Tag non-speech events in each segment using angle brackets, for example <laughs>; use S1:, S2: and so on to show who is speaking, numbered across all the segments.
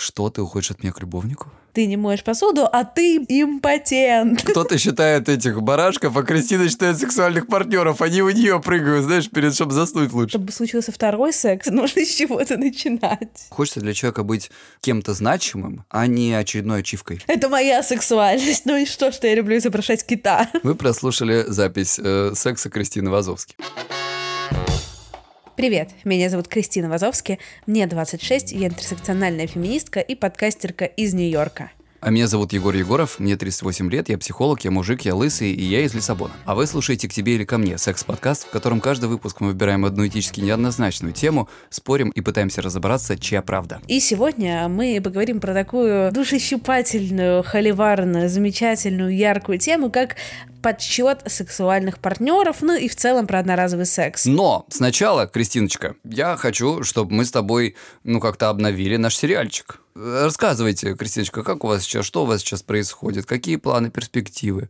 S1: Что, ты уходишь от меня к любовнику?
S2: Ты не моешь посуду, а ты импотент.
S1: Кто-то считает этих барашков, а Кристина считает сексуальных партнеров. Они у нее прыгают, знаешь, перед, чтобы заснуть лучше.
S2: Чтобы случился второй секс, <laughs> нужно с чего-то начинать.
S1: Хочется для человека быть кем-то значимым, а не очередной ачивкой.
S2: Это моя сексуальность. Ну и что, что я люблю изображать кита?
S1: Вы прослушали запись э, секса Кристины Вазовски.
S2: Привет, меня зовут Кристина Вазовски, мне 26, я интерсекциональная феминистка и подкастерка из Нью-Йорка.
S1: А меня зовут Егор Егоров, мне 38 лет, я психолог, я мужик, я лысый, и я из Лиссабона. А вы слушаете «К тебе или ко мне» — секс-подкаст, в котором каждый выпуск мы выбираем одну этически неоднозначную тему, спорим и пытаемся разобраться, чья правда.
S2: И сегодня мы поговорим про такую душещипательную, холиварную, замечательную, яркую тему, как подсчет сексуальных партнеров, ну и в целом про одноразовый секс.
S1: Но сначала, Кристиночка, я хочу, чтобы мы с тобой, ну, как-то обновили наш сериальчик. Рассказывайте, Кристиночка, как у вас сейчас, что у вас сейчас происходит, какие планы, перспективы?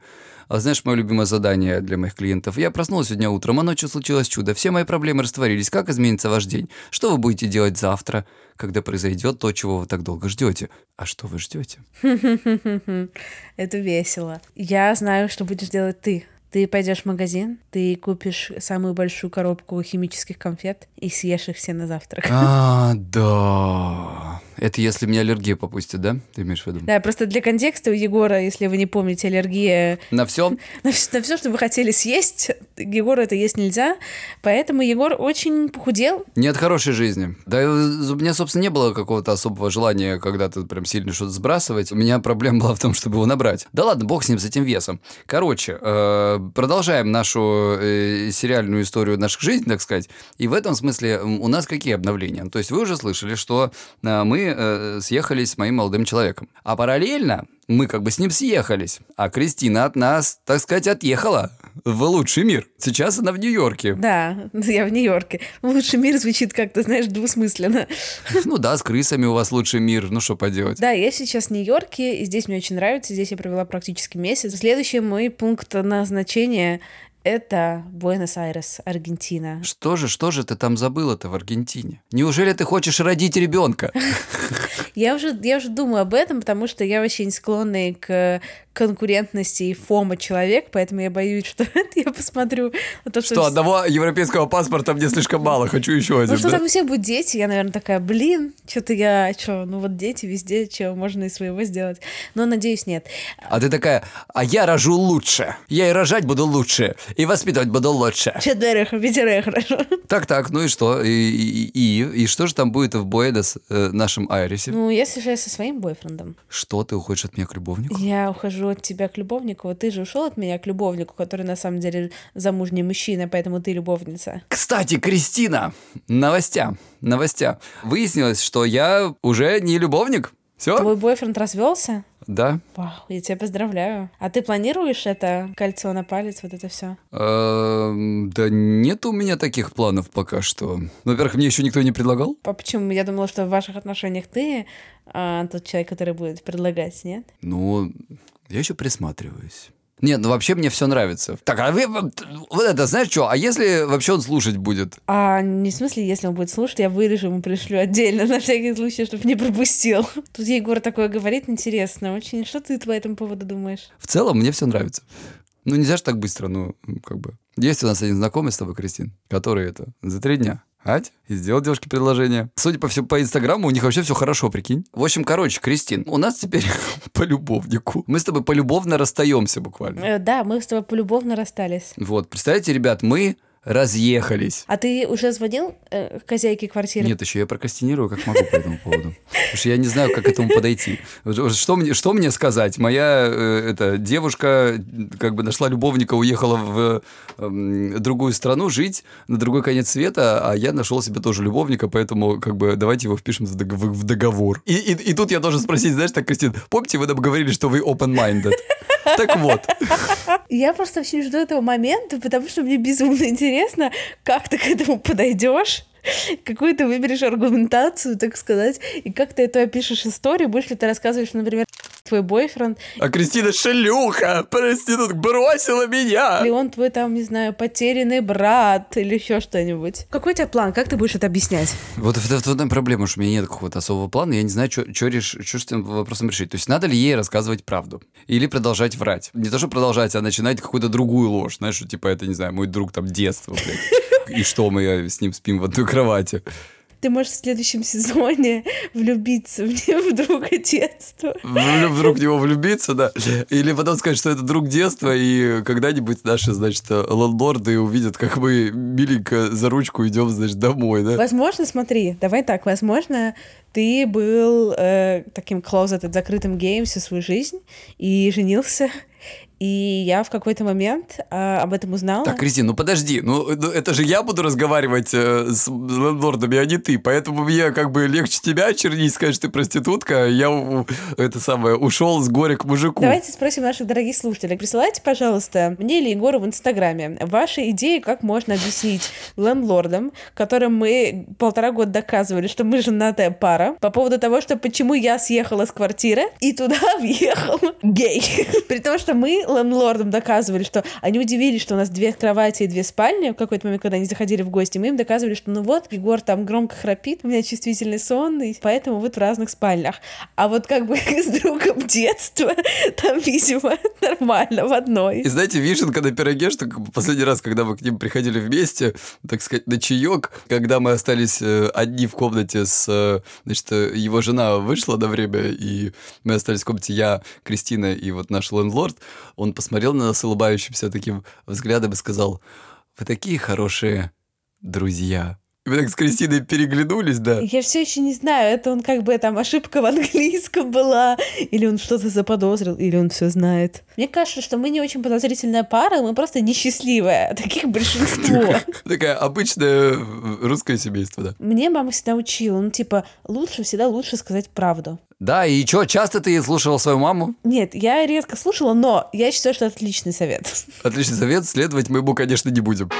S1: А знаешь, мое любимое задание для моих клиентов. Я проснулась сегодня утром, а ночью случилось чудо. Все мои проблемы растворились. Как изменится ваш день? Что вы будете делать завтра, когда произойдет то, чего вы так долго ждете? А что вы ждете? <laughs>
S2: Это весело. Я знаю, что будешь делать ты. Ты пойдешь в магазин, ты купишь самую большую коробку химических конфет и съешь их все на завтрак.
S1: А, да. Это если мне аллергия попустит, да? Ты имеешь в виду?
S2: Да, просто для контекста у Егора, если вы не помните, аллергия...
S1: На все? <laughs>
S2: На, на все, что вы хотели съесть. Егору это есть нельзя. Поэтому Егор очень похудел.
S1: Нет хорошей жизни. Да у меня, собственно, не было какого-то особого желания когда-то прям сильно что-то сбрасывать. У меня проблема была в том, чтобы его набрать. Да ладно, бог с ним, с этим весом. Короче, э, продолжаем нашу э, сериальную историю наших жизней, так сказать. И в этом смысле у нас какие обновления? То есть вы уже слышали, что э, мы э, съехались с моим молодым человеком. А параллельно мы как бы с ним съехались, а Кристина от нас, так сказать, отъехала в лучший мир. Сейчас она в Нью-Йорке.
S2: Да, я в Нью-Йорке. Лучший мир звучит как-то, знаешь, двусмысленно.
S1: Ну да, с крысами у вас лучший мир, ну что поделать.
S2: Да, я сейчас в Нью-Йорке, и здесь мне очень нравится, здесь я провела практически месяц. Следующий мой пункт назначения это Буэнос-Айрес, Аргентина.
S1: Что же, что же ты там забыла-то в Аргентине? Неужели ты хочешь родить ребенка? <laughs>
S2: Я уже, я уже думаю об этом, потому что я вообще не склонный к конкурентности и фома человек, поэтому я боюсь, что <laughs> я посмотрю
S1: на то, что... Что, одного европейского паспорта мне слишком мало, хочу еще один,
S2: Ну, что там у всех будут дети, я, наверное, такая, блин, что-то я, что, ну вот дети везде, что, можно из своего сделать. Но, надеюсь, нет.
S1: А ты такая, а я рожу лучше, я и рожать буду лучше, и воспитывать буду лучше.
S2: Четверых, пятерых хорошо.
S1: Так-так, ну и что? И, и, и, и что же там будет в Буэнос, э, нашем Айресе?
S2: Ну, я со своим бойфрендом.
S1: Что, ты уходишь от меня к любовнику?
S2: Я ухожу от тебя к любовнику. Вот ты же ушел от меня к любовнику, который на самом деле замужний мужчина, поэтому ты любовница.
S1: Кстати, Кристина, новостя, новостя. Выяснилось, что я уже не любовник. Все?
S2: Твой бойфренд развелся?
S1: Да.
S2: Вау, я тебя поздравляю. А ты планируешь это кольцо на палец, вот это все?
S1: Эм, да нет у меня таких планов пока что. Во-первых, мне еще никто не предлагал.
S2: А почему? Я думала, что в ваших отношениях ты а, тот человек, который будет предлагать, нет?
S1: Ну, я еще присматриваюсь. Нет, ну вообще мне все нравится. Так, а вы, вот это, знаешь что, а если вообще он слушать будет?
S2: А не в смысле, если он будет слушать, я вырежу ему пришлю отдельно, <laughs> на всякий случай, чтобы не пропустил. <laughs> Тут Егор такое говорит, интересно очень. Что ты по этому поводу думаешь?
S1: В целом, мне все нравится. Ну, нельзя же так быстро, ну, как бы. Есть у нас один знакомый с тобой, Кристин, который это за три дня Ать, и сделал девушке предложение. Судя по всему, по Инстаграму у них вообще все хорошо, прикинь. В общем, короче, Кристин, у нас теперь <laughs> по любовнику. Мы с тобой полюбовно расстаемся буквально.
S2: Э, да, мы с тобой полюбовно расстались.
S1: Вот, представляете, ребят, мы разъехались.
S2: А ты уже звонил э, хозяйке квартиры?
S1: Нет, еще я прокрастинирую, как могу по этому поводу. Потому что я не знаю, как к этому подойти. Что мне, что мне сказать? Моя э, эта девушка как бы нашла любовника, уехала в э, другую страну жить, на другой конец света, а я нашел себе тоже любовника, поэтому как бы давайте его впишем в договор. В договор. И, и, и тут я должен спросить, знаешь, так, Кристина, помните, вы говорили, что вы open-minded? Так вот. <laughs>
S2: Я просто очень жду этого момента, потому что мне безумно интересно, как ты к этому подойдешь. Какую ты выберешь аргументацию, так сказать, и как ты это опишешь историю, будешь ли ты рассказываешь, например, твой бойфренд.
S1: А Кристина шелюха, проститут, бросила меня.
S2: Или он твой там, не знаю, потерянный брат или еще что-нибудь. Какой у тебя план? Как ты будешь это объяснять?
S1: Вот в, в, в этом проблема, что у меня нет какого-то особого плана, я не знаю, что реш... с этим вопросом решить. То есть надо ли ей рассказывать правду? Или продолжать врать? Не то, что продолжать, а начинать какую-то другую ложь. Знаешь, что типа это, не знаю, мой друг там детства, блядь. И что, мы с ним спим в одной кровати
S2: ты можешь в следующем сезоне <laughs> влюбиться в него в друга детства.
S1: Вдруг в него влюбиться, да. Или потом сказать, что это друг детства, и когда-нибудь наши, значит, лорды увидят, как мы миленько за ручку идем, значит, домой, да?
S2: Возможно, смотри, давай так, возможно, ты был э, таким closeted, закрытым геем всю свою жизнь и женился, и я в какой-то момент э, об этом узнала.
S1: Так, Кристина, ну подожди, ну, ну это же я буду разговаривать э, с лордами, а не ты, поэтому мне как бы легче тебя чернить, сказать, что ты проститутка, а я это самое ушел с горя к мужику.
S2: Давайте спросим наших дорогих слушателей. Присылайте, пожалуйста, мне или Егору в Инстаграме ваши идеи, как можно объяснить лендлордам, которым мы полтора года доказывали, что мы женатая пара, по поводу того, что почему я съехала с квартиры и туда <laughs> въехал гей. При том, что мы лендлордам доказывали, что они удивились, что у нас две кровати и две спальни в какой-то момент, когда они заходили в гости, мы им доказывали, что ну вот, Егор там громко храпит, у меня чувствительный сон, и поэтому вот в разных спальнях. А вот как бы <laughs> с другом детства там, видимо, <laughs> нормально в одной.
S1: И знаете, вишенка на пироге, что последний раз, когда мы к ним приходили вместе, так сказать, на чаек, когда мы остались э, одни в комнате с, э, значит, его жена вышла на время, и мы остались в комнате я, Кристина и вот наш лендлорд, он посмотрел на нас улыбающимся таким взглядом и сказал, «Вы такие хорошие друзья». Мы так с Кристиной переглянулись, да.
S2: Я все еще не знаю, это он как бы там ошибка в английском была, или он что-то заподозрил, или он все знает. Мне кажется, что мы не очень подозрительная пара, мы просто несчастливая. Таких большинство.
S1: Такая обычное русское семейство, да.
S2: Мне мама всегда учила, ну типа, лучше всегда лучше сказать правду.
S1: Да, и что, часто ты слушала свою маму?
S2: Нет, я редко слушала, но я считаю, что это отличный совет.
S1: Отличный совет, следовать мы ему, конечно, не будем.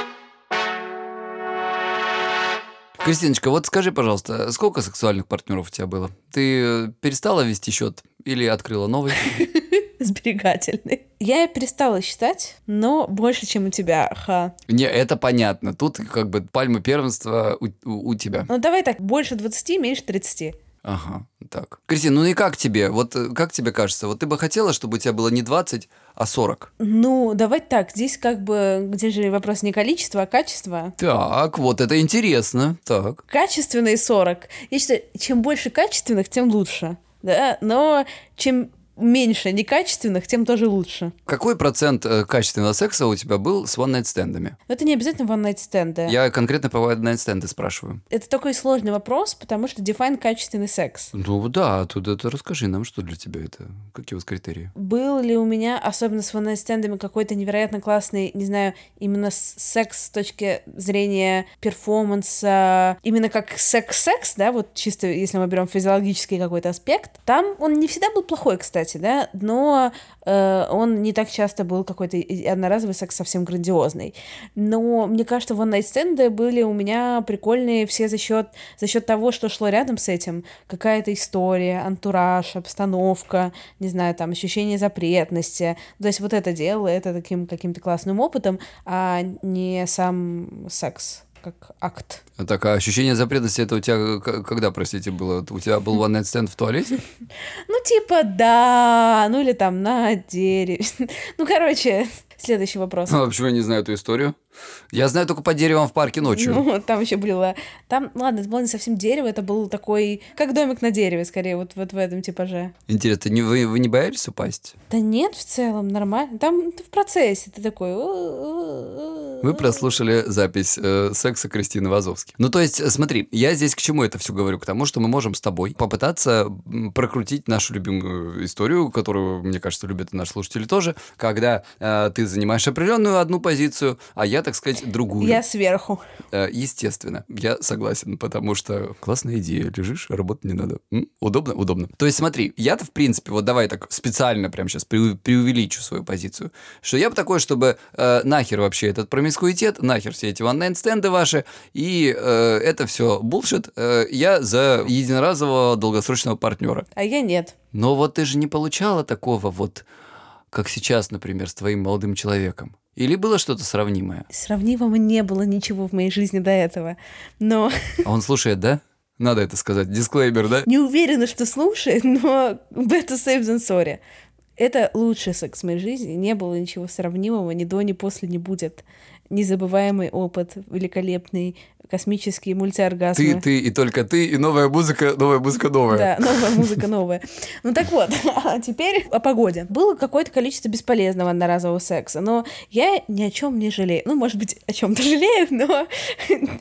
S1: Кристиночка, вот скажи, пожалуйста, сколько сексуальных партнеров у тебя было? Ты э, перестала вести счет или открыла новый? <laughs>
S2: Сберегательный. Я перестала считать, но больше, чем у тебя, ха.
S1: Не, это понятно. Тут как бы пальма первенства у, у, у тебя.
S2: Ну давай так, больше 20, меньше 30.
S1: Ага, так. Кристина, ну и как тебе? Вот э, как тебе кажется? Вот ты бы хотела, чтобы у тебя было не 20, а 40?
S2: Ну, давай так. Здесь как бы, где же вопрос не количества, а качества.
S1: Так, вот это интересно. Так.
S2: Качественные 40. Я считаю, чем больше качественных, тем лучше. Да, но чем меньше некачественных, тем тоже лучше.
S1: Какой процент э, качественного секса у тебя был с one-night-стендами?
S2: Это не обязательно one-night-стенды.
S1: Я конкретно про one-night-стенды спрашиваю.
S2: Это такой сложный вопрос, потому что define качественный секс.
S1: Ну да, тут это расскажи нам, что для тебя это, какие у вас критерии?
S2: Был ли у меня, особенно с one-night-стендами, какой-то невероятно классный, не знаю, именно секс с точки зрения перформанса, именно как секс-секс, да, вот чисто если мы берем физиологический какой-то аспект, там он не всегда был плохой, кстати кстати, да, но э, он не так часто был какой-то одноразовый секс совсем грандиозный. Но мне кажется, вон найтстенды были у меня прикольные все за счет за счет того, что шло рядом с этим. Какая-то история, антураж, обстановка, не знаю, там, ощущение запретности. То есть вот это делало это таким каким-то классным опытом, а не сам секс как акт.
S1: А так, а ощущение запретности это у тебя когда, простите, было? У тебя был one night stand в туалете? <laughs>
S2: Ну, типа, да, ну или там на дереве. <laughs> Ну, короче, следующий вопрос.
S1: А почему я не знаю эту историю? Я знаю только по деревам в парке ночью.
S2: Ну, там еще было... Там, ладно, это было не совсем дерево, это был такой, как домик на дереве, скорее, вот, вот в этом типаже.
S1: Интересно, не, вы, вы не боялись упасть?
S2: Да нет, в целом, нормально. Там ты в процессе, ты такой...
S1: Вы прослушали запись э, секса Кристины Вазовски. Ну, то есть, смотри, я здесь к чему это все говорю? К тому, что мы можем с тобой попытаться прокрутить нашу любимую историю, которую, мне кажется, любят наши слушатели тоже, когда э, ты занимаешь определенную одну позицию, а я я, так сказать, другую.
S2: Я сверху.
S1: Э, естественно, я согласен, потому что классная идея, лежишь, работать не надо. М? Удобно? Удобно. То есть смотри, я-то, в принципе, вот давай так специально прямо сейчас преувеличу свою позицию, что я бы такой, чтобы э, нахер вообще этот промискуитет, нахер все эти one-night-стенды ваши, и э, это все булшит, э, я за единоразового долгосрочного партнера.
S2: А я нет.
S1: Но вот ты же не получала такого вот, как сейчас, например, с твоим молодым человеком. Или было что-то сравнимое?
S2: Сравнимого не было ничего в моей жизни до этого. Но...
S1: А он слушает, да? Надо это сказать. Дисклеймер, да?
S2: Не уверена, что слушает, но better safe than sorry. Это лучший секс в моей жизни. Не было ничего сравнимого, ни до, ни после не будет. Незабываемый опыт, великолепный, космические мультиоргазмы.
S1: Ты, ты и только ты, и новая музыка, новая музыка новая.
S2: Да, новая музыка новая. Ну так вот, <laughs> а теперь о погоде. Было какое-то количество бесполезного одноразового секса, но я ни о чем не жалею. Ну, может быть, о чем-то <laughs> жалею, но...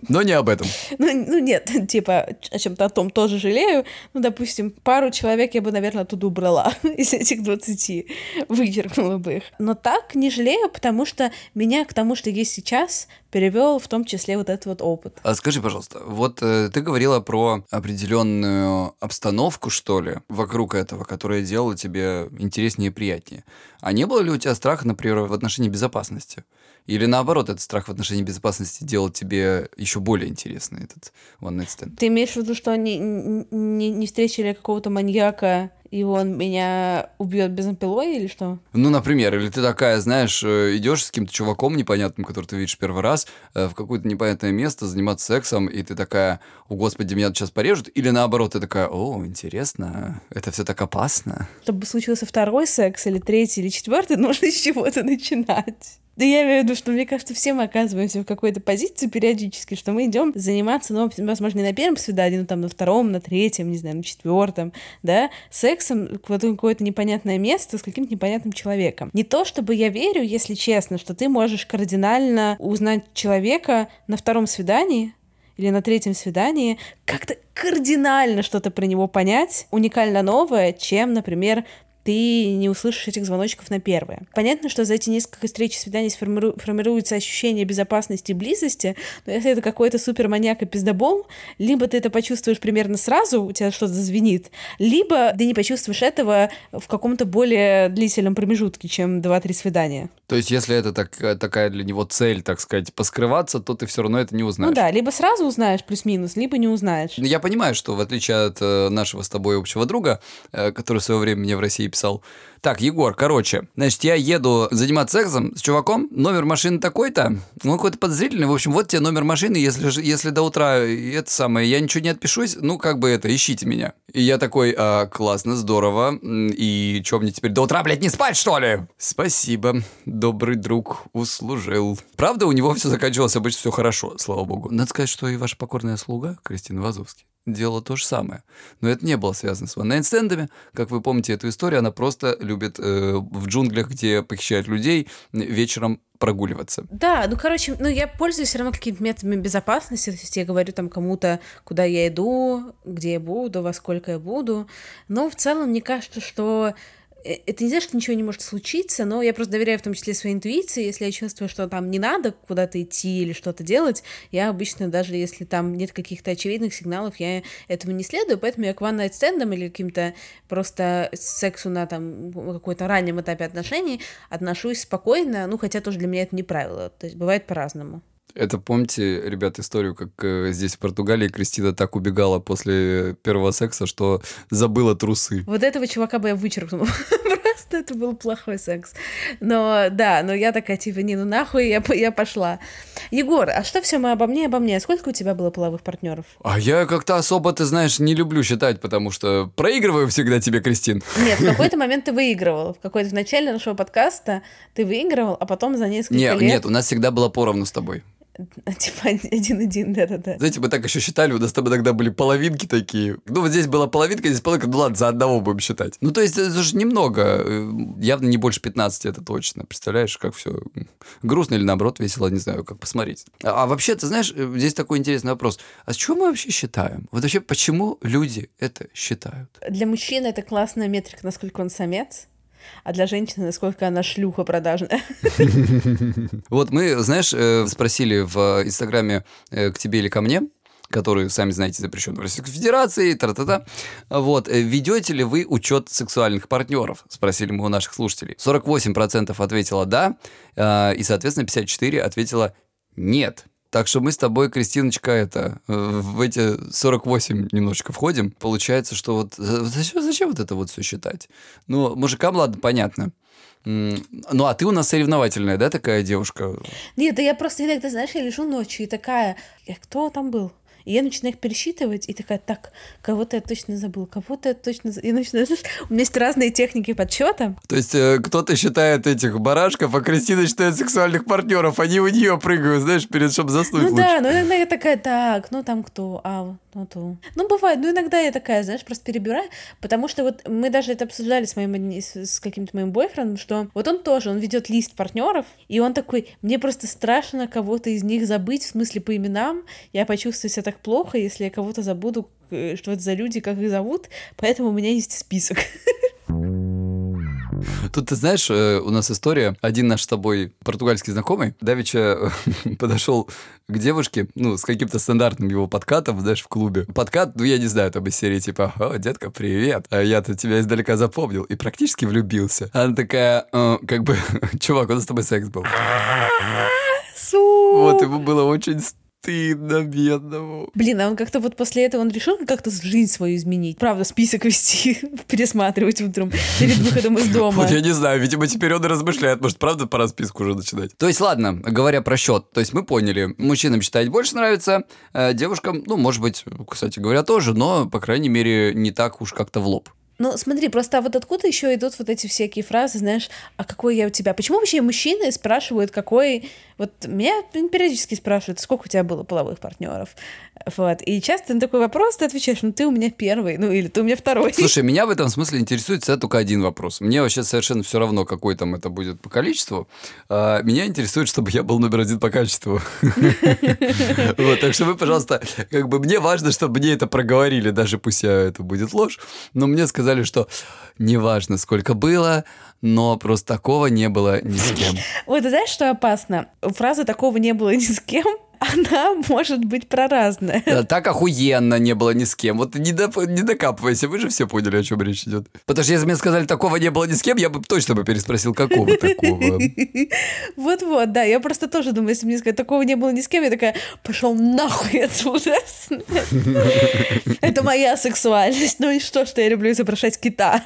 S1: Но не об этом.
S2: Ну, ну нет, типа, о чем-то о том тоже жалею. Ну, допустим, пару человек я бы, наверное, оттуда убрала <laughs> из этих 20, вычеркнула бы их. Но так не жалею, потому что меня к тому, что есть сейчас, перевел в том числе вот этот вот опыт.
S1: А скажи, пожалуйста, вот э, ты говорила про определенную обстановку, что ли, вокруг этого, которая делала тебе интереснее и приятнее. А не было ли у тебя страха, например, в отношении безопасности? Или наоборот, этот страх в отношении безопасности делал тебе еще более интересный этот one night stand?
S2: Ты имеешь в виду, что они не, не встретили какого-то маньяка и он меня убьет бензопилой или что?
S1: Ну, например, или ты такая, знаешь, э, идешь с каким-то чуваком непонятным, который ты видишь первый раз, э, в какое-то непонятное место заниматься сексом, и ты такая, о господи, меня сейчас порежут, или наоборот, ты такая, о, интересно, это все так опасно.
S2: Чтобы случился второй секс, или третий, или четвертый, <laughs> нужно с чего-то начинать. Да я имею в виду, что мне кажется, все мы оказываемся в какой-то позиции периодически, что мы идем заниматься, ну, возможно, не на первом свидании, но там на втором, на третьем, не знаю, на четвертом, да, сексом в какое-то непонятное место с каким-то непонятным человеком. Не то, чтобы я верю, если честно, что ты можешь кардинально узнать человека на втором свидании, или на третьем свидании как-то кардинально что-то про него понять, уникально новое, чем, например, ты не услышишь этих звоночков на первое. Понятно, что за эти несколько встреч и свиданий сформиру... формируется ощущение безопасности и близости, но если это какой-то суперманьяк и пиздобол, либо ты это почувствуешь примерно сразу, у тебя что-то зазвенит, либо ты не почувствуешь этого в каком-то более длительном промежутке, чем 2-3 свидания.
S1: То есть, если это так, такая для него цель, так сказать, поскрываться, то ты все равно это не узнаешь.
S2: Ну да, либо сразу узнаешь плюс-минус, либо не узнаешь.
S1: Я понимаю, что в отличие от э, нашего с тобой общего друга, э, который в свое время мне в России написал. Так, Егор, короче, значит, я еду заниматься сексом с чуваком, номер машины такой-то, он какой-то подозрительный, в общем, вот тебе номер машины, если, если до утра это самое, я ничего не отпишусь, ну, как бы это, ищите меня. И я такой, а, классно, здорово, и что мне теперь, до утра, блядь, не спать, что ли? Спасибо, добрый друг, услужил. Правда, у него все заканчивалось обычно все хорошо, слава богу. Надо сказать, что и ваша покорная слуга, Кристина Вазовский, делала то же самое. Но это не было связано с one Как вы помните эту историю, она просто любит э, в джунглях, где похищают людей, вечером прогуливаться.
S2: Да, ну, короче, ну, я пользуюсь все равно какими-то методами безопасности, то есть я говорю там кому-то, куда я иду, где я буду, во сколько я буду, но в целом мне кажется, что это не значит, что ничего не может случиться, но я просто доверяю в том числе своей интуиции. Если я чувствую, что там не надо куда-то идти или что-то делать, я обычно, даже если там нет каких-то очевидных сигналов, я этому не следую, поэтому я к one night стендам или каким-то просто сексу на там какой-то раннем этапе отношений отношусь спокойно, ну, хотя тоже для меня это не правило, то есть бывает по-разному.
S1: Это помните, ребят, историю, как э, здесь в Португалии Кристина так убегала после первого секса, что забыла трусы.
S2: Вот этого чувака бы я вычеркнула. <laughs> Просто это был плохой секс. Но да, но я такая, типа, не, ну нахуй, я, я пошла. Егор, а что все мы обо мне, обо мне? Сколько у тебя было половых партнеров?
S1: А я как-то особо, ты знаешь, не люблю считать, потому что проигрываю всегда тебе, Кристин.
S2: Нет, в <laughs> какой-то момент ты выигрывал. В какой-то в начале нашего подкаста ты выигрывал, а потом за несколько
S1: нет,
S2: лет...
S1: Нет, у нас всегда было поровну с тобой. <laughs>
S2: Типа один-один, да-да-да.
S1: Знаете, мы так еще считали, у нас там иногда были половинки такие. Ну, вот здесь была половинка, здесь половинка, ну ладно, за одного будем считать. Ну, то есть, это же немного, э, явно не больше 15, это точно. Представляешь, как все грустно или наоборот весело, не знаю, как посмотреть. А, а вообще, ты знаешь, э, здесь такой интересный вопрос. А с чего мы вообще считаем? Вот вообще, почему люди это считают?
S2: Для мужчины это классная метрика, насколько он самец. А для женщины, насколько она шлюха продажная. <laughs>
S1: Вот мы, знаешь, э, спросили в Инстаграме э, к тебе или ко мне, который, сами знаете, запрещен в Российской Федерации, тра-та-та. Вот, э, ведете ли вы учет сексуальных партнеров? Спросили мы у наших слушателей. 48% ответила «да», и, соответственно, 54% ответила «нет». Так что мы с тобой, Кристиночка, это в эти 48 немножечко входим. Получается, что вот зачем, зачем вот это вот все считать? Ну, мужикам, ладно, понятно. Ну, а ты у нас соревновательная, да, такая девушка?
S2: Нет, да я просто иногда, знаешь, я лежу ночью и такая, кто там был? И я начинаю их пересчитывать, и такая, так, кого-то я точно забыл, кого-то я точно забыл. И начинаю, <laughs> у меня есть разные техники подсчета.
S1: То есть э, кто-то считает этих барашков, а Кристина считает сексуальных партнеров, они у нее прыгают, знаешь, перед, чтобы заснуть
S2: Ну
S1: лучше.
S2: да, но иногда я такая, так, ну там кто, а, ну то. Ну бывает, ну иногда я такая, знаешь, просто перебираю, потому что вот мы даже это обсуждали с моим, с, с каким-то моим бойфрендом, что вот он тоже, он ведет лист партнеров, и он такой, мне просто страшно кого-то из них забыть, в смысле по именам, я почувствую себя так плохо, если я кого-то забуду, что это за люди, как их зовут, поэтому у меня есть список. <laughs> <laughs>
S1: Тут, ты знаешь, э, у нас история. Один наш с тобой португальский знакомый Давича <laughs> подошел к девушке, ну, с каким-то стандартным его подкатом, знаешь, в клубе. Подкат, ну, я не знаю, там из серии типа, о, детка, привет, а я-то тебя издалека запомнил и практически влюбился. Она такая, э, как бы, <laughs> чувак, у нас с тобой секс был. Вот, ему было очень стыдно бедному.
S2: Блин, а он как-то вот после этого он решил как-то жизнь свою изменить. Правда, список вести, <laughs> пересматривать утром перед выходом из дома.
S1: Вот я не знаю, видимо, теперь он размышляет. Может, правда, пора списку уже начинать. То есть, ладно, говоря про счет, то есть мы поняли, мужчинам считать больше нравится, э, девушкам, ну, может быть, кстати говоря, тоже, но, по крайней мере, не так уж как-то в лоб.
S2: Ну, смотри, просто а вот откуда еще идут вот эти всякие фразы, знаешь, а какой я у тебя? Почему вообще мужчины спрашивают, какой... Вот меня периодически спрашивают, сколько у тебя было половых партнеров. Вот. И часто на такой вопрос ты отвечаешь, ну ты у меня первый, ну или ты у меня второй.
S1: Слушай, <laughs> меня в этом смысле интересует всегда только один вопрос. Мне вообще совершенно все равно, какой там это будет по количеству. А, меня интересует, чтобы я был номер один по качеству. <laughs> Вот, так что вы, пожалуйста, как бы мне важно, чтобы мне это проговорили, даже пусть это будет ложь, но мне сказали, что неважно, сколько было, но просто такого не было ни с кем.
S2: Вот, знаешь, что опасно? Фраза «такого не было ни с кем» она может быть про разное.
S1: Да, так охуенно не было ни с кем. Вот не, до, не докапывайся, вы же все поняли, о чем речь идет. Потому что если мне сказали, такого не было ни с кем, я бы точно бы переспросил, какого такого. <laughs>
S2: Вот-вот, да, я просто тоже думаю, если мне сказать, такого не было ни с кем, я такая, пошел нахуй отсюда. <laughs> Это моя сексуальность. Ну и что, что я люблю изображать кита?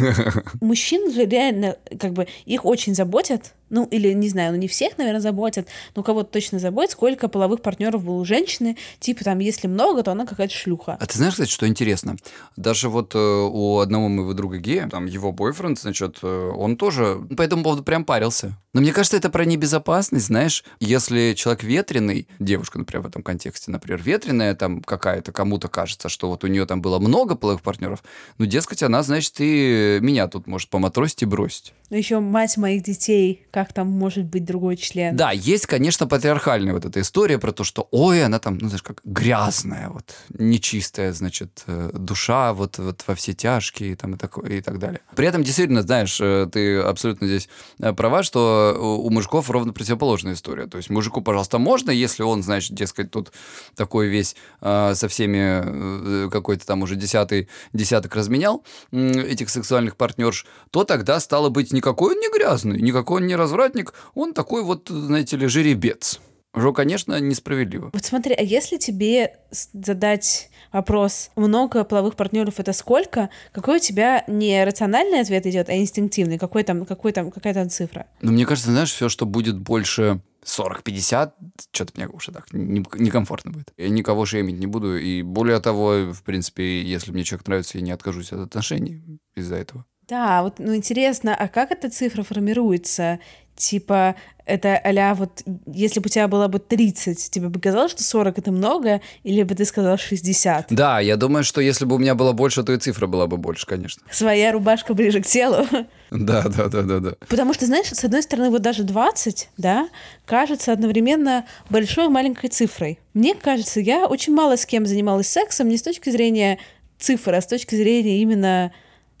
S2: <laughs> Мужчин же реально, как бы, их очень заботят ну, или, не знаю, ну, не всех, наверное, заботят, но кого-то точно заботит, сколько половых партнеров было у женщины. Типа, там, если много, то она какая-то шлюха.
S1: А ты знаешь, кстати, что интересно? Даже вот э, у одного моего друга гея, там, его бойфренд, значит, э, он тоже по этому поводу прям парился. Но мне кажется, это про небезопасность, знаешь, если человек ветреный, девушка, например, в этом контексте, например, ветреная там какая-то, кому-то кажется, что вот у нее там было много половых партнеров, ну, дескать, она, значит, и меня тут может поматросить и бросить.
S2: Ну, еще мать моих детей, как там может быть другой член.
S1: Да, есть, конечно, патриархальная вот эта история про то, что, ой, она там, ну, знаешь, как грязная, вот, нечистая, значит, э, душа, вот, вот во все тяжкие, там, и, так, и так далее. При этом, действительно, знаешь, э, ты абсолютно здесь э, права, что у мужиков ровно противоположная история. То есть мужику, пожалуйста, можно, если он, значит, дескать, тут такой весь со всеми какой-то там уже десятый десяток разменял этих сексуальных партнерш, то тогда стало быть никакой он не грязный, никакой он не развратник, он такой вот, знаете ли, жеребец. Уже, конечно, несправедливо.
S2: Вот смотри, а если тебе задать вопрос, много половых партнеров это сколько, какой у тебя не рациональный ответ идет, а инстинктивный? Какой там, какой там, какая там цифра?
S1: Ну, мне кажется, знаешь, все, что будет больше 40-50, что-то мне уже так некомфортно будет. Я никого шеймить не буду. И более того, в принципе, если мне человек нравится, я не откажусь от отношений из-за этого.
S2: Да, вот, ну интересно, а как эта цифра формируется? Типа, это а вот, если бы у тебя было бы 30, тебе бы казалось, что 40 это много, или бы ты сказал 60?
S1: Да, я думаю, что если бы у меня было больше, то и цифра была бы больше, конечно.
S2: Своя рубашка ближе к телу. <laughs>
S1: Да, да, да, да, да.
S2: Потому что, знаешь, с одной стороны, вот даже 20, да, кажется одновременно большой и маленькой цифрой. Мне кажется, я очень мало с кем занималась сексом, не с точки зрения цифр, а с точки зрения именно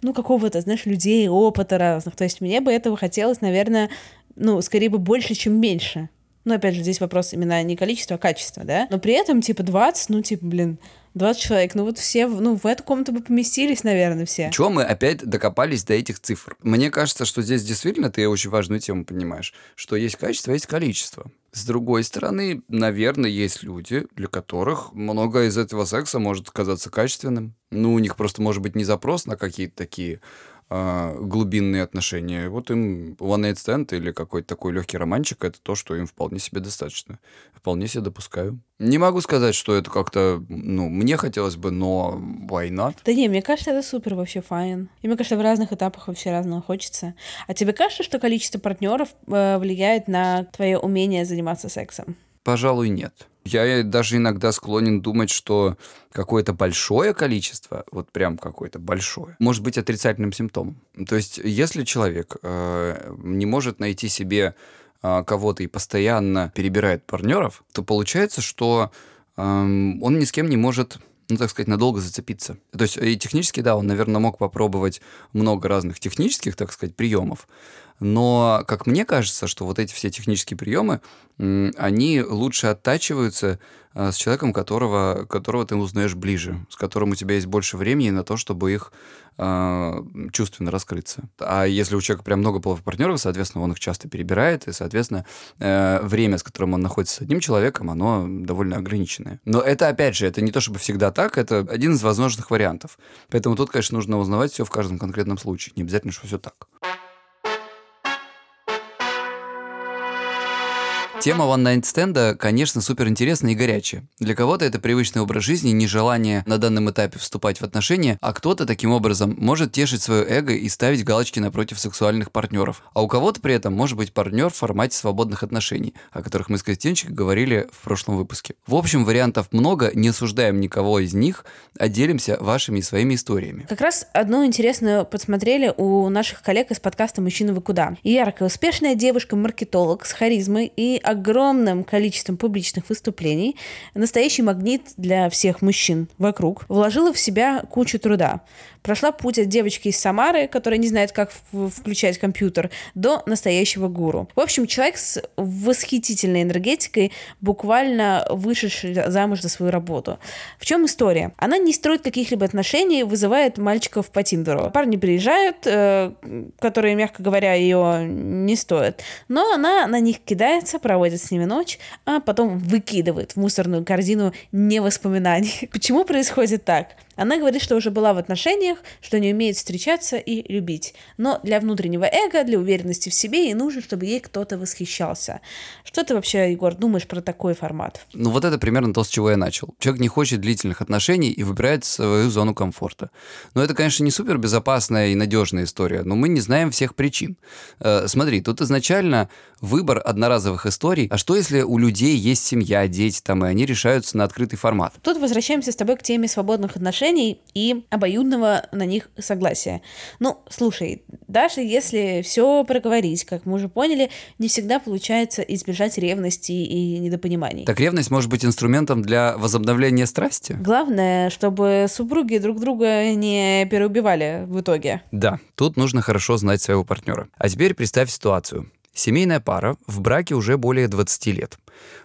S2: ну, какого-то, знаешь, людей, опыта разных. То есть мне бы этого хотелось, наверное, ну, скорее бы больше, чем меньше. Но опять же, здесь вопрос именно не количества, а качества, да? Но при этом, типа, 20, ну, типа, блин, 20 человек, ну вот все, ну в эту комнату бы поместились, наверное, все.
S1: Чего мы опять докопались до этих цифр? Мне кажется, что здесь действительно ты очень важную тему понимаешь, что есть качество, есть количество. С другой стороны, наверное, есть люди, для которых многое из этого секса может казаться качественным. Ну, у них просто может быть не запрос на какие-то такие э, глубинные отношения. Вот им one night stand или какой-то такой легкий романчик это то, что им вполне себе достаточно. Вполне себе допускаю. Не могу сказать, что это как-то, ну, мне хотелось бы, но why not?
S2: Да не, мне кажется, это супер вообще файн. И мне кажется, в разных этапах вообще разного хочется. А тебе кажется, что количество партнеров э, влияет на твое умение заниматься сексом?
S1: Пожалуй, нет. Я даже иногда склонен думать, что какое-то большое количество, вот прям какое-то большое, может быть отрицательным симптомом. То есть, если человек э, не может найти себе э, кого-то и постоянно перебирает партнеров, то получается, что э, он ни с кем не может ну, так сказать, надолго зацепиться. То есть и технически, да, он, наверное, мог попробовать много разных технических, так сказать, приемов, но, как мне кажется, что вот эти все технические приемы, они лучше оттачиваются а, с человеком, которого, которого ты узнаешь ближе, с которым у тебя есть больше времени на то, чтобы их э, чувственно раскрыться. А если у человека прям много половых партнеров, соответственно, он их часто перебирает, и, соответственно, э, время, с которым он находится с одним человеком, оно довольно ограниченное. Но это, опять же, это не то чтобы всегда так, это один из возможных вариантов. Поэтому тут, конечно, нужно узнавать все в каждом конкретном случае. Не обязательно, что все так. Тема one-night-стенда, конечно, супер интересная и горячая. Для кого-то это привычный образ жизни, нежелание на данном этапе вступать в отношения, а кто-то таким образом может тешить свое эго и ставить галочки напротив сексуальных партнеров. А у кого-то при этом может быть партнер в формате свободных отношений, о которых мы с Кристинчиком говорили в прошлом выпуске. В общем, вариантов много, не осуждаем никого из них, а делимся вашими и своими историями.
S2: Как раз одну интересную подсмотрели у наших коллег из подкаста «Мужчина, вы куда?». Яркая, успешная девушка-маркетолог с харизмой и огромным количеством публичных выступлений, настоящий магнит для всех мужчин вокруг, вложила в себя кучу труда. Прошла путь от девочки из Самары, которая не знает, как включать компьютер, до настоящего гуру. В общем, человек с восхитительной энергетикой, буквально вышедший замуж за свою работу. В чем история? Она не строит каких-либо отношений, вызывает мальчиков по Тиндеру. Парни приезжают, э, которые, мягко говоря, ее не стоят. Но она на них кидается, проводит с ними ночь, а потом выкидывает в мусорную корзину не воспоминаний. <laughs> Почему происходит так? Она говорит, что уже была в отношениях, что не умеет встречаться и любить. Но для внутреннего эго, для уверенности в себе ей нужно, чтобы ей кто-то восхищался. Что ты вообще, Егор, думаешь про такой формат?
S1: Ну вот это примерно то, с чего я начал. Человек не хочет длительных отношений и выбирает свою зону комфорта. Но это, конечно, не супер безопасная и надежная история, но мы не знаем всех причин. Э, смотри, тут изначально выбор одноразовых историй. А что, если у людей есть семья, дети там, и они решаются на открытый формат?
S2: Тут возвращаемся с тобой к теме свободных отношений отношений и обоюдного на них согласия. Ну, слушай, даже если все проговорить, как мы уже поняли, не всегда получается избежать ревности и недопониманий.
S1: Так ревность может быть инструментом для возобновления страсти?
S2: Главное, чтобы супруги друг друга не переубивали в итоге.
S1: Да, тут нужно хорошо знать своего партнера. А теперь представь ситуацию. Семейная пара в браке уже более 20 лет.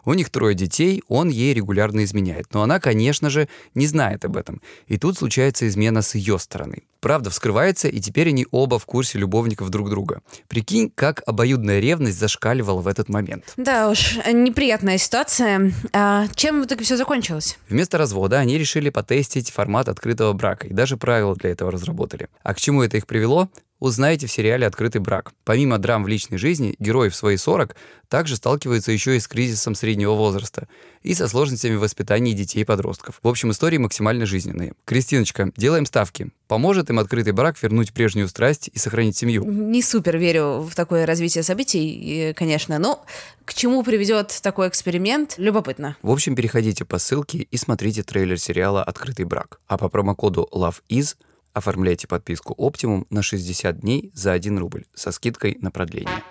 S1: У них трое детей, он ей регулярно изменяет. Но она, конечно же, не знает об этом. И тут случается измена с ее стороны. Правда вскрывается, и теперь они оба в курсе любовников друг друга. Прикинь, как обоюдная ревность зашкаливала в этот момент.
S2: Да уж, неприятная ситуация. А чем в итоге все закончилось?
S1: Вместо развода они решили потестить формат открытого брака и даже правила для этого разработали. А к чему это их привело? Узнаете в сериале «Открытый брак». Помимо драм в личной жизни, герои в свои 40 также сталкиваются еще и с кризисом среднего возраста и со сложностями воспитания детей и подростков. В общем, истории максимально жизненные. Кристиночка, делаем ставки. Поможет им открытый брак вернуть прежнюю страсть и сохранить семью?
S2: Не супер верю в такое развитие событий, конечно, но к чему приведет такой эксперимент, любопытно.
S1: В общем, переходите по ссылке и смотрите трейлер сериала «Открытый брак». А по промокоду LOVEIS – Оформляйте подписку Optimum на 60 дней за 1 рубль со скидкой на продление.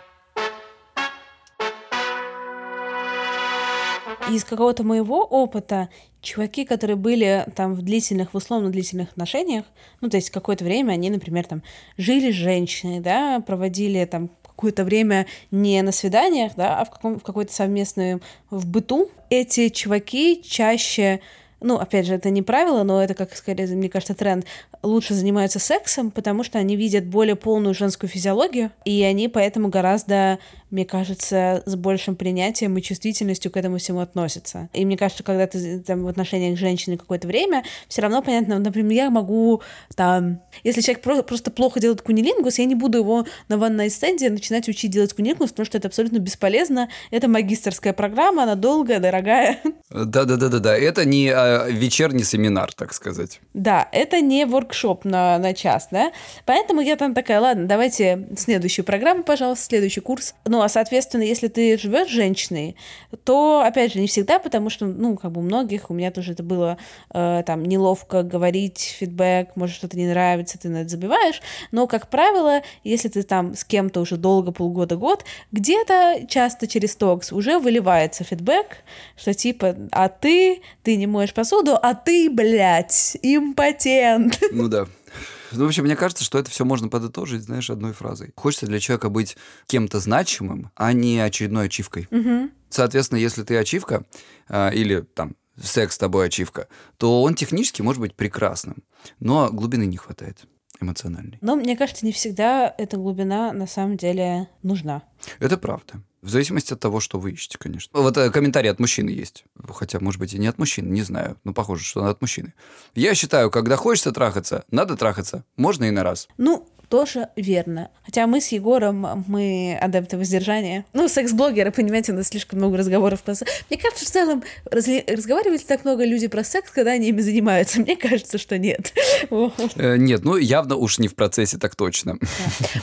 S2: из какого-то моего опыта чуваки, которые были там в длительных, в условно длительных отношениях, ну, то есть какое-то время они, например, там жили с женщиной, да, проводили там какое-то время не на свиданиях, да, а в, каком, в какой-то совместной в быту, эти чуваки чаще ну, опять же, это не правило, но это, как скорее, мне кажется, тренд, лучше занимаются сексом, потому что они видят более полную женскую физиологию, и они поэтому гораздо мне кажется, с большим принятием и чувствительностью к этому всему относятся. И мне кажется, когда ты там в отношениях с женщиной какое-то время, все равно понятно, например, я могу там, если человек про- просто плохо делает кунилингус, я не буду его на ванной стенде начинать учить делать кунилингус, потому что это абсолютно бесполезно. Это магистрская программа, она долгая, дорогая.
S1: Да-да-да-да-да. Это не а, вечерний семинар, так сказать.
S2: Да, это не воркшоп на, на час, да. Поэтому я там такая, ладно, давайте следующую программу, пожалуйста, следующий курс. Но ну, а, соответственно, если ты живешь женщиной, то, опять же, не всегда, потому что, ну, как бы у многих, у меня тоже это было, э, там, неловко говорить фидбэк, может, что-то не нравится, ты на это забиваешь, но, как правило, если ты там с кем-то уже долго, полгода, год, где-то часто через токс уже выливается фидбэк, что типа, а ты, ты не моешь посуду, а ты, блядь, импотент.
S1: Ну да. Ну, в общем, мне кажется, что это все можно подытожить, знаешь, одной фразой. Хочется для человека быть кем-то значимым, а не очередной ачивкой.
S2: Угу.
S1: Соответственно, если ты ачивка, э, или там секс с тобой ачивка, то он технически может быть прекрасным, но глубины не хватает эмоциональной.
S2: Но мне кажется, не всегда эта глубина на самом деле нужна.
S1: Это правда. В зависимости от того, что вы ищете, конечно. Вот э, комментарий от мужчины есть. Хотя, может быть, и не от мужчины, не знаю. Но похоже, что от мужчины. Я считаю, когда хочется трахаться, надо трахаться. Можно и на раз.
S2: Ну, тоже верно. Хотя мы с Егором, мы адепты воздержания. Ну, секс-блогеры, понимаете, у нас слишком много разговоров про секс. Мне кажется, в целом, разли... разговаривают так много людей про секс, когда они ими занимаются? Мне кажется, что нет. <laughs>
S1: Э, нет, ну, явно уж не в процессе, так точно.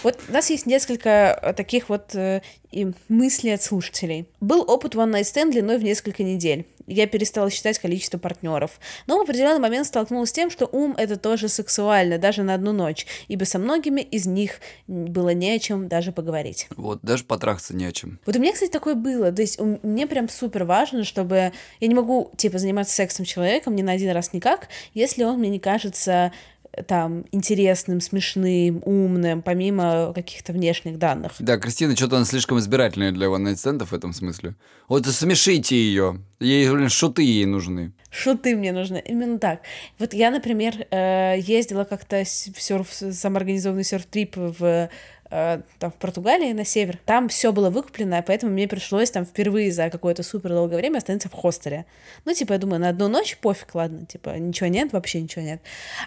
S2: Вот у нас есть несколько э, таких вот э, мыслей от слушателей. Был опыт One Night Stand длиной в несколько недель я перестала считать количество партнеров. Но в определенный момент столкнулась с тем, что ум — это тоже сексуально, даже на одну ночь, ибо со многими из них было не о чем даже поговорить.
S1: Вот, даже потрахаться не о чем.
S2: Вот у меня, кстати, такое было. То есть мне прям супер важно, чтобы... Я не могу, типа, заниматься сексом человеком ни на один раз никак, если он мне не кажется там интересным, смешным, умным, помимо каких-то внешних данных.
S1: Да, Кристина что-то она слишком избирательная для one night в этом смысле. Вот смешите ее. Ей, блин, шуты ей нужны.
S2: Шуты мне нужны. Именно так. Вот я, например, э, ездила как-то серф, самоорганизованный серф-трип в там, в Португалии на север. Там все было выкуплено, поэтому мне пришлось там впервые за какое-то супер долгое время остановиться в хостеле. Ну, типа, я думаю, на одну ночь пофиг, ладно, типа, ничего нет, вообще ничего нет.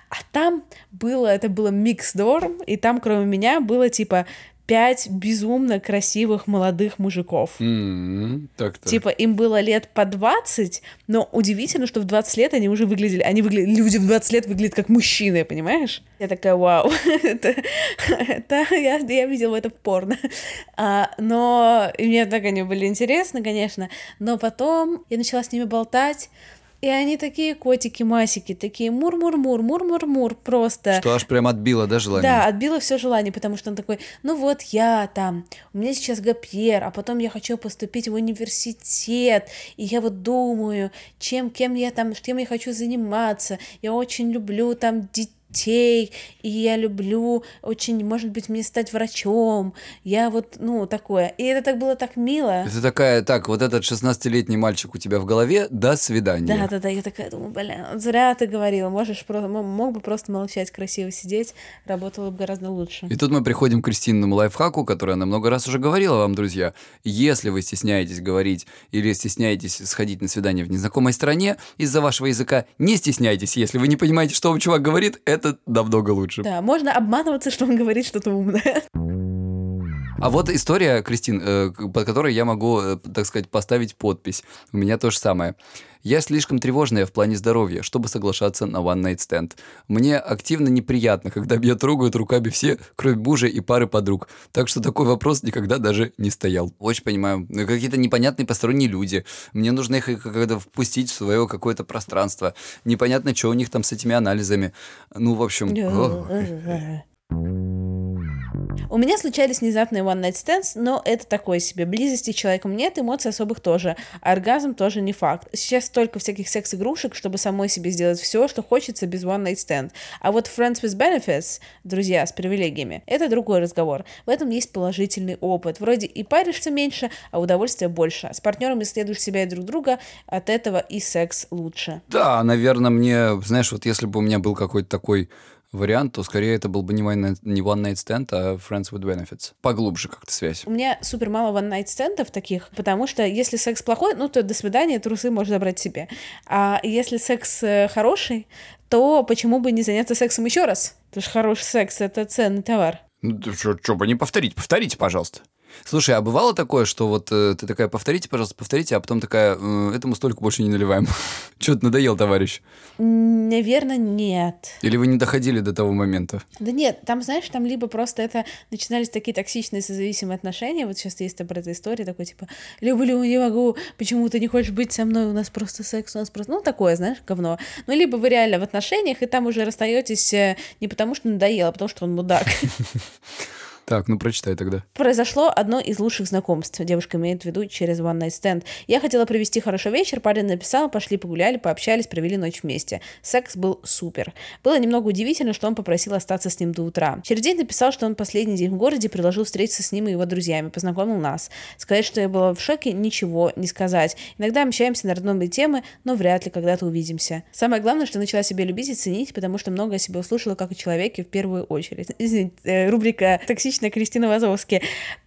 S2: А там было, это было микс дорм, и там кроме меня было, типа, пять безумно красивых молодых мужиков.
S1: Mm-hmm.
S2: Типа им было лет по 20, но удивительно, что в 20 лет они уже выглядели, они выглядели, люди в 20 лет выглядят как мужчины, понимаешь? Я такая, вау, <laughs> это, это я, я видела это в порно. А, но мне так они были интересны, конечно, но потом я начала с ними болтать, и они такие котики-масики, такие мур-мур-мур, мур-мур-мур, просто.
S1: Что аж прям отбило, да, желание?
S2: Да, отбило все желание, потому что он такой, ну вот я там, у меня сейчас гапьер, а потом я хочу поступить в университет, и я вот думаю, чем, кем я там, чем я хочу заниматься, я очень люблю там детей, детей, и я люблю очень, может быть, мне стать врачом, я вот, ну, такое. И это так было так мило.
S1: Это такая, так, вот этот 16-летний мальчик у тебя в голове, до свидания.
S2: Да-да-да, я такая думаю, блин, зря ты говорила, можешь, просто, мог бы просто молчать, красиво сидеть, работало бы гораздо лучше.
S1: И тут мы приходим к Кристинному лайфхаку, который она много раз уже говорила вам, друзья. Если вы стесняетесь говорить или стесняетесь сходить на свидание в незнакомой стране из-за вашего языка, не стесняйтесь, если вы не понимаете, что вам чувак говорит, это это намного лучше.
S2: Да, можно обманываться, что он говорит что-то умное.
S1: А вот история, Кристин, э, под которой я могу, э, так сказать, поставить подпись. У меня то же самое. Я слишком тревожная в плане здоровья, чтобы соглашаться на one night stand. Мне активно неприятно, когда меня трогают руками все, кроме мужа и пары подруг. Так что такой вопрос никогда даже не стоял. Очень понимаю. Ну, какие-то непонятные посторонние люди. Мне нужно их когда впустить в свое какое-то пространство. Непонятно, что у них там с этими анализами. Ну, в общем... <laughs>
S2: У меня случались внезапные one night stands, но это такое себе. Близости человеком нет, эмоций особых тоже. Оргазм тоже не факт. Сейчас столько всяких секс-игрушек, чтобы самой себе сделать все, что хочется без one night stand. А вот friends with benefits, друзья с привилегиями, это другой разговор. В этом есть положительный опыт. Вроде и паришься меньше, а удовольствия больше. С партнером исследуешь себя и друг друга, от этого и секс лучше.
S1: Да, наверное, мне, знаешь, вот если бы у меня был какой-то такой вариант, то скорее это был бы не one, night, не one night stand, а friends with benefits. Поглубже как-то связь.
S2: У меня супер мало one night стендов таких, потому что если секс плохой, ну то до свидания, трусы можно забрать себе. А если секс э, хороший, то почему бы не заняться сексом еще раз? Потому что хороший секс — это ценный товар.
S1: Ну, что бы не повторить? Повторите, пожалуйста. Слушай, а бывало такое, что вот э, ты такая, повторите, пожалуйста, повторите, а потом такая, э, этому столько больше не наливаем. <laughs> Что-то надоел, товарищ.
S2: Наверное, нет.
S1: Или вы не доходили до того момента?
S2: Да нет, там, знаешь, там либо просто это начинались такие токсичные созависимые отношения, вот сейчас есть про эта история, такой типа, люблю, не могу, почему ты не хочешь быть со мной, у нас просто секс, у нас просто, ну, такое, знаешь, говно. Ну, либо вы реально в отношениях, и там уже расстаетесь э, не потому, что надоело, а потому, что он мудак. <laughs>
S1: Так, ну прочитай тогда.
S2: Произошло одно из лучших знакомств. Девушка имеет в виду через One Night Stand. Я хотела провести хороший вечер, парень написал, пошли погуляли, пообщались, провели ночь вместе. Секс был супер. Было немного удивительно, что он попросил остаться с ним до утра. Через день написал, что он последний день в городе, предложил встретиться с ним и его друзьями, познакомил нас. Сказать, что я была в шоке, ничего не сказать. Иногда общаемся на родные темы, но вряд ли когда-то увидимся. Самое главное, что начала себя любить и ценить, потому что много о себе услышала как о человеке в первую очередь. <laughs> Извините, э, рубрика «Токсичная отлично, Кристина Вазовски.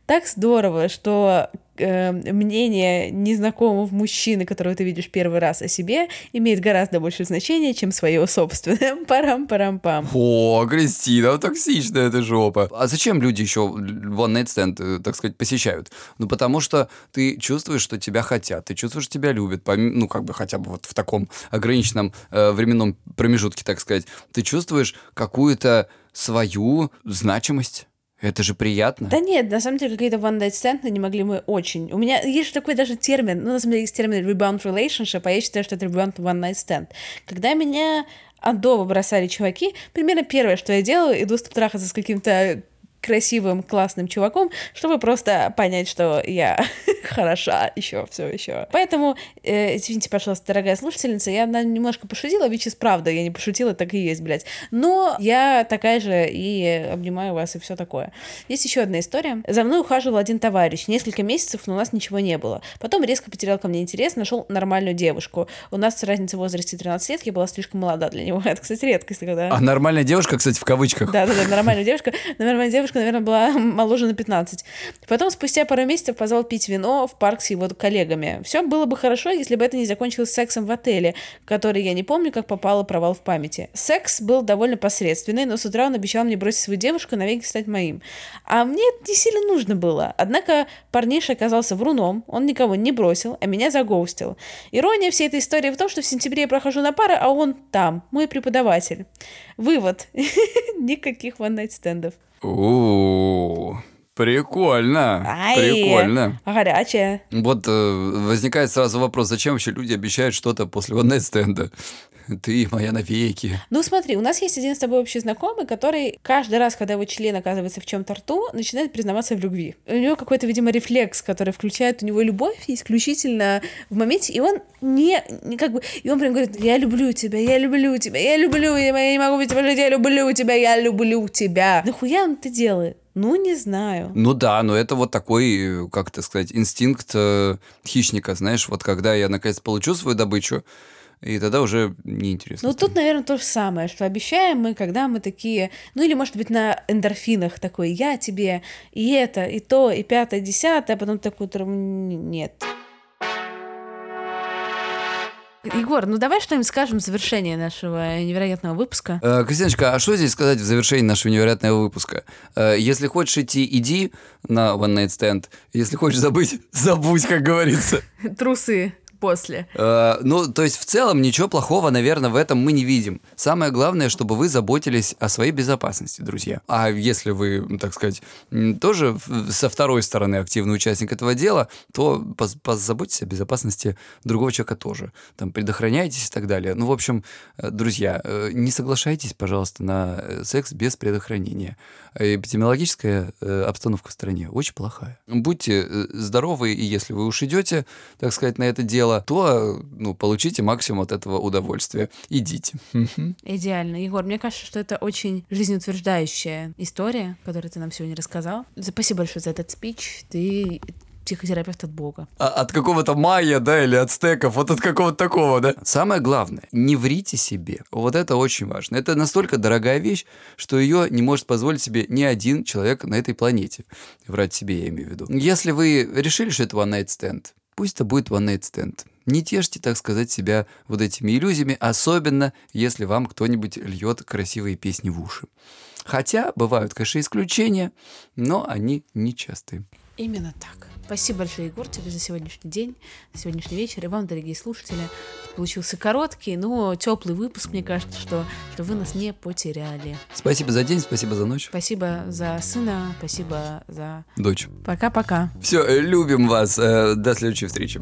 S2: Так здорово, что э, мнение незнакомого мужчины, которого ты видишь первый раз о себе, имеет гораздо больше значения, чем свое собственное. <laughs> Парам-парам-пам.
S1: О, Кристина, токсичная эта жопа. А зачем люди еще one night stand, э, так сказать, посещают? Ну, потому что ты чувствуешь, что тебя хотят, ты чувствуешь, что тебя любят, ну, как бы хотя бы вот в таком ограниченном э, временном промежутке, так сказать. Ты чувствуешь какую-то свою значимость это же приятно.
S2: Да нет, на самом деле какие-то one night stand не могли мы очень. У меня есть такой даже термин, ну, на самом деле есть термин rebound relationship, а я считаю, что это rebound one night stand. Когда меня адово бросали чуваки, примерно первое, что я делаю, иду трахаться с каким-то красивым, классным чуваком, чтобы просто понять, что я <laughs> хороша еще, все еще. Поэтому, э, извините, пожалуйста, дорогая слушательница, я немножко пошутила, ведь из правда, я не пошутила, так и есть, блядь. Но я такая же и обнимаю вас и все такое. Есть еще одна история. За мной ухаживал один товарищ. Несколько месяцев, но у нас ничего не было. Потом резко потерял ко мне интерес, нашел нормальную девушку. У нас разница в возрасте 13 лет, я была слишком молода для него. <laughs> Это, кстати, редкость, когда...
S1: А нормальная девушка, кстати, в кавычках.
S2: Да-да-да, нормальная девушка. Нормальная девушка, наверное, была <laughs> моложе на 15. Потом, спустя пару месяцев, позвал пить вино, в парк с его коллегами. Все было бы хорошо, если бы это не закончилось сексом в отеле, который я не помню, как попало провал в памяти. Секс был довольно посредственный, но с утра он обещал мне бросить свою девушку навеки стать моим. А мне это не сильно нужно было. Однако парниша оказался вруном, он никого не бросил, а меня загоустил. Ирония всей этой истории в том, что в сентябре я прохожу на пары, а он там, мой преподаватель. Вывод. <laughs> Никаких one-night-стендов.
S1: О, Прикольно. Ай, прикольно.
S2: Горячая.
S1: Вот э, возникает сразу вопрос, зачем вообще люди обещают что-то после one стенда? <laughs> Ты моя навеки.
S2: Ну смотри, у нас есть один с тобой общий знакомый, который каждый раз, когда его член оказывается в чем-то рту, начинает признаваться в любви. У него какой-то, видимо, рефлекс, который включает у него любовь исключительно в моменте, и он не, не как бы, и он прям говорит, я люблю тебя, я люблю тебя, я люблю, я не могу быть я люблю тебя, я люблю тебя. Нахуя он это делает? Ну, не знаю.
S1: Ну да, но это вот такой, как это сказать, инстинкт э, хищника, знаешь, вот когда я наконец получу свою добычу, и тогда уже неинтересно.
S2: Ну, тут, наверное, то же самое, что обещаем мы, когда мы такие, ну, или, может быть, на эндорфинах такой, я тебе и это, и то, и пятое, десятое, а потом такой, нет. Егор, ну давай что-нибудь скажем в завершении нашего невероятного выпуска.
S1: Э, Кристиночка, а что здесь сказать в завершении нашего невероятного выпуска? Э, если хочешь идти, иди на One Night Stand. Если хочешь забыть, забудь, как говорится.
S2: Трусы после.
S1: Э, ну, то есть в целом ничего плохого, наверное, в этом мы не видим. Самое главное, чтобы вы заботились о своей безопасности, друзья. А если вы, так сказать, тоже со второй стороны активный участник этого дела, то позаботьтесь о безопасности другого человека тоже. Там предохраняйтесь и так далее. Ну, в общем, э, друзья, э, не соглашайтесь, пожалуйста, на секс без предохранения. Эпидемиологическая обстановка в стране очень плохая. Будьте здоровы, и если вы уж идете, так сказать, на это дело, то ну, получите максимум от этого удовольствия. Идите.
S2: Идеально. Егор, мне кажется, что это очень жизнеутверждающая история, которую ты нам сегодня рассказал. Спасибо большое за этот спич. Ты психотерапевт от Бога.
S1: А, от какого-то майя, да, или от стеков, вот от какого-то такого, да? Самое главное, не врите себе. Вот это очень важно. Это настолько дорогая вещь, что ее не может позволить себе ни один человек на этой планете. Врать себе я имею в виду. Если вы решили, что это one night stand, пусть это будет one night stand. Не тешьте, так сказать, себя вот этими иллюзиями, особенно если вам кто-нибудь льет красивые песни в уши. Хотя бывают, конечно, исключения, но они нечастые.
S2: Именно так. Спасибо большое, Егор, тебе за сегодняшний день, за сегодняшний вечер. И вам, дорогие слушатели, получился короткий, но теплый выпуск. Мне кажется, что, что вы нас не потеряли.
S1: Спасибо за день, спасибо за ночь.
S2: Спасибо за сына, спасибо за...
S1: Дочь.
S2: Пока-пока.
S1: Все, любим вас. Э, до следующей встречи.